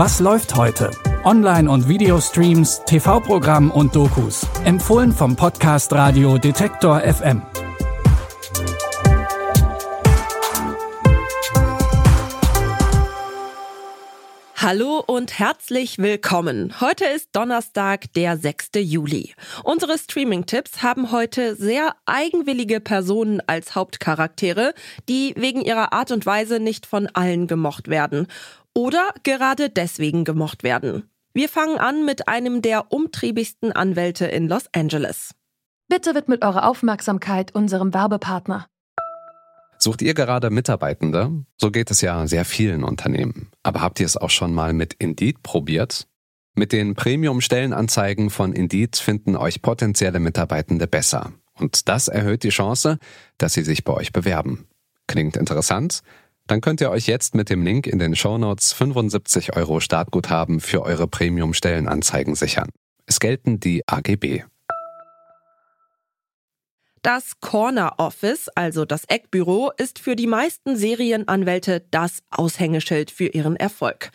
Was läuft heute? Online- und Videostreams, TV-Programm und Dokus. Empfohlen vom Podcast Radio Detektor FM. Hallo und herzlich willkommen. Heute ist Donnerstag, der 6. Juli. Unsere Streaming-Tipps haben heute sehr eigenwillige Personen als Hauptcharaktere, die wegen ihrer Art und Weise nicht von allen gemocht werden oder gerade deswegen gemocht werden. Wir fangen an mit einem der umtriebigsten Anwälte in Los Angeles. Bitte widmet eure Aufmerksamkeit unserem Werbepartner. Sucht ihr gerade Mitarbeitende? So geht es ja sehr vielen Unternehmen. Aber habt ihr es auch schon mal mit Indeed probiert? Mit den Premium-Stellenanzeigen von Indeed finden euch potenzielle Mitarbeitende besser. Und das erhöht die Chance, dass sie sich bei euch bewerben. Klingt interessant? Dann könnt ihr euch jetzt mit dem Link in den Shownotes 75 Euro Startguthaben für eure Premium-Stellenanzeigen sichern. Es gelten die AGB. Das Corner Office, also das Eckbüro, ist für die meisten Serienanwälte das Aushängeschild für ihren Erfolg.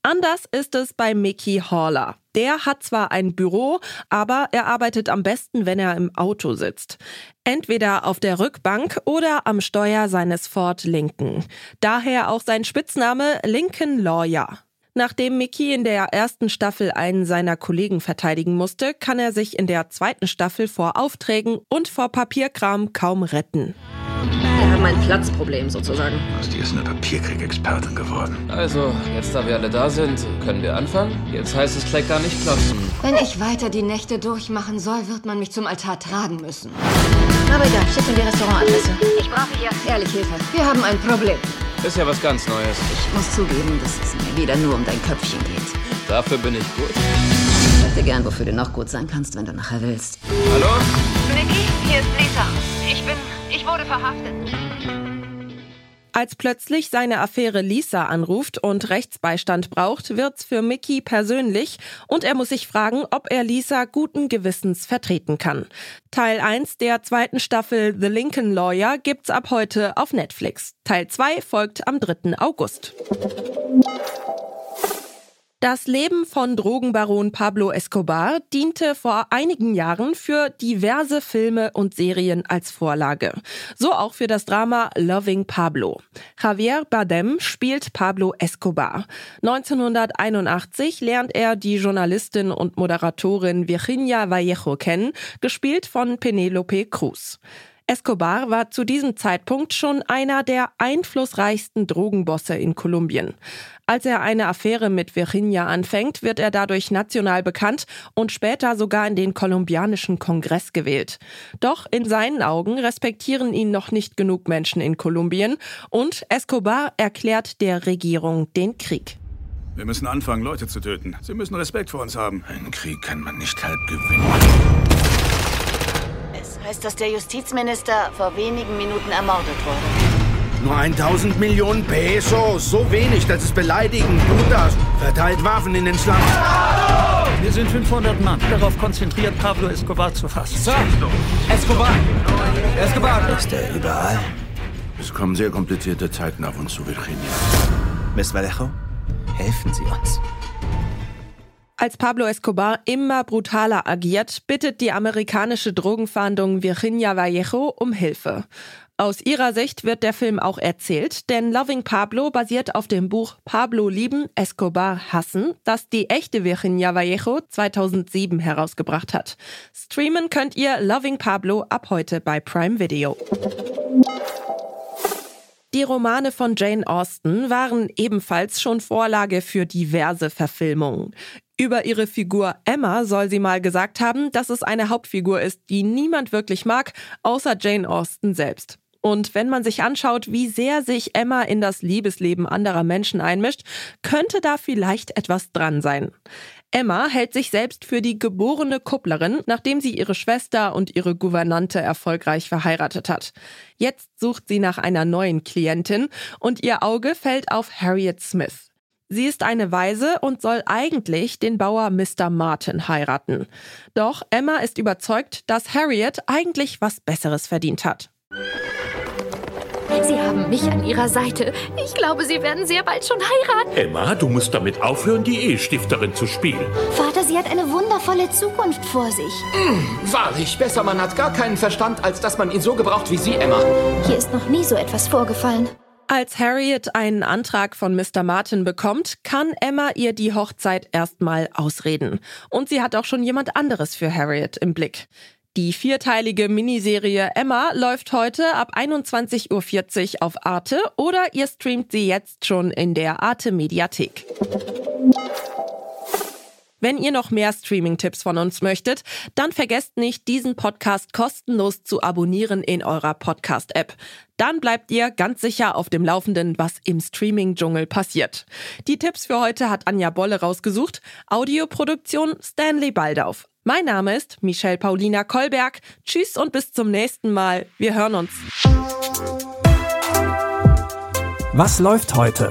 Anders ist es bei Mickey Haller. Der hat zwar ein Büro, aber er arbeitet am besten, wenn er im Auto sitzt. Entweder auf der Rückbank oder am Steuer seines Ford Lincoln. Daher auch sein Spitzname Lincoln Lawyer. Nachdem Mickey in der ersten Staffel einen seiner Kollegen verteidigen musste, kann er sich in der zweiten Staffel vor Aufträgen und vor Papierkram kaum retten. Wir haben ein Platzproblem sozusagen. Aus dir ist eine Papierkrieg-Expertin geworden. Also, jetzt da wir alle da sind, können wir anfangen? Jetzt heißt es Klecker nicht klopfen. Wenn ich weiter die Nächte durchmachen soll, wird man mich zum Altar tragen müssen. Aber egal, schick mir die Restaurantadresse. Ich brauche hier ehrlich Hilfe. Wir haben ein Problem. Ist ja was ganz Neues. Ich muss zugeben, dass es mir wieder nur um dein Köpfchen geht. Dafür bin ich gut. Ich sag dir gern, wofür du noch gut sein kannst, wenn du nachher willst. Hallo? Nicky, hier ist Lisa. Ich bin. Ich wurde verhaftet. Als plötzlich seine Affäre Lisa anruft und Rechtsbeistand braucht, wird's für Mickey persönlich und er muss sich fragen, ob er Lisa guten Gewissens vertreten kann. Teil 1 der zweiten Staffel The Lincoln Lawyer gibt's ab heute auf Netflix. Teil 2 folgt am 3. August. Das Leben von Drogenbaron Pablo Escobar diente vor einigen Jahren für diverse Filme und Serien als Vorlage. So auch für das Drama Loving Pablo. Javier Bardem spielt Pablo Escobar. 1981 lernt er die Journalistin und Moderatorin Virginia Vallejo kennen, gespielt von Penelope Cruz. Escobar war zu diesem Zeitpunkt schon einer der einflussreichsten Drogenbosse in Kolumbien. Als er eine Affäre mit Virginia anfängt, wird er dadurch national bekannt und später sogar in den kolumbianischen Kongress gewählt. Doch in seinen Augen respektieren ihn noch nicht genug Menschen in Kolumbien und Escobar erklärt der Regierung den Krieg. Wir müssen anfangen, Leute zu töten. Sie müssen Respekt vor uns haben. Einen Krieg kann man nicht halb gewinnen. Heißt, dass der Justizminister vor wenigen Minuten ermordet wurde. Nur 1000 Millionen Pesos. So wenig, das ist beleidigend. Tut das. Verteilt Waffen in den Slums. Wir sind 500 Mann. Darauf konzentriert, Pablo Escobar zu fassen. Sir! Escobar! Escobar! Ist er überall? Es kommen sehr komplizierte Zeiten auf uns zu, Virginia. Miss Vallejo, helfen Sie uns. Als Pablo Escobar immer brutaler agiert, bittet die amerikanische Drogenfahndung Virginia Vallejo um Hilfe. Aus ihrer Sicht wird der Film auch erzählt, denn Loving Pablo basiert auf dem Buch Pablo lieben, Escobar hassen, das die echte Virginia Vallejo 2007 herausgebracht hat. Streamen könnt ihr Loving Pablo ab heute bei Prime Video. Die Romane von Jane Austen waren ebenfalls schon Vorlage für diverse Verfilmungen. Über ihre Figur Emma soll sie mal gesagt haben, dass es eine Hauptfigur ist, die niemand wirklich mag, außer Jane Austen selbst. Und wenn man sich anschaut, wie sehr sich Emma in das Liebesleben anderer Menschen einmischt, könnte da vielleicht etwas dran sein. Emma hält sich selbst für die geborene Kupplerin, nachdem sie ihre Schwester und ihre Gouvernante erfolgreich verheiratet hat. Jetzt sucht sie nach einer neuen Klientin und ihr Auge fällt auf Harriet Smith. Sie ist eine Waise und soll eigentlich den Bauer Mr. Martin heiraten. Doch Emma ist überzeugt, dass Harriet eigentlich was Besseres verdient hat. Sie haben mich an Ihrer Seite. Ich glaube, Sie werden sehr bald schon heiraten. Emma, du musst damit aufhören, die Ehestifterin zu spielen. Vater, sie hat eine wundervolle Zukunft vor sich. Mm, wahrlich, besser man hat gar keinen Verstand, als dass man ihn so gebraucht wie Sie, Emma. Hier ist noch nie so etwas vorgefallen. Als Harriet einen Antrag von Mr. Martin bekommt, kann Emma ihr die Hochzeit erstmal ausreden. Und sie hat auch schon jemand anderes für Harriet im Blick. Die vierteilige Miniserie Emma läuft heute ab 21.40 Uhr auf Arte oder ihr streamt sie jetzt schon in der Arte Mediathek. Wenn ihr noch mehr Streaming-Tipps von uns möchtet, dann vergesst nicht, diesen Podcast kostenlos zu abonnieren in eurer Podcast-App. Dann bleibt ihr ganz sicher auf dem Laufenden, was im Streaming-Dschungel passiert. Die Tipps für heute hat Anja Bolle rausgesucht. Audioproduktion Stanley Baldauf. Mein Name ist Michelle Paulina Kolberg. Tschüss und bis zum nächsten Mal. Wir hören uns. Was läuft heute?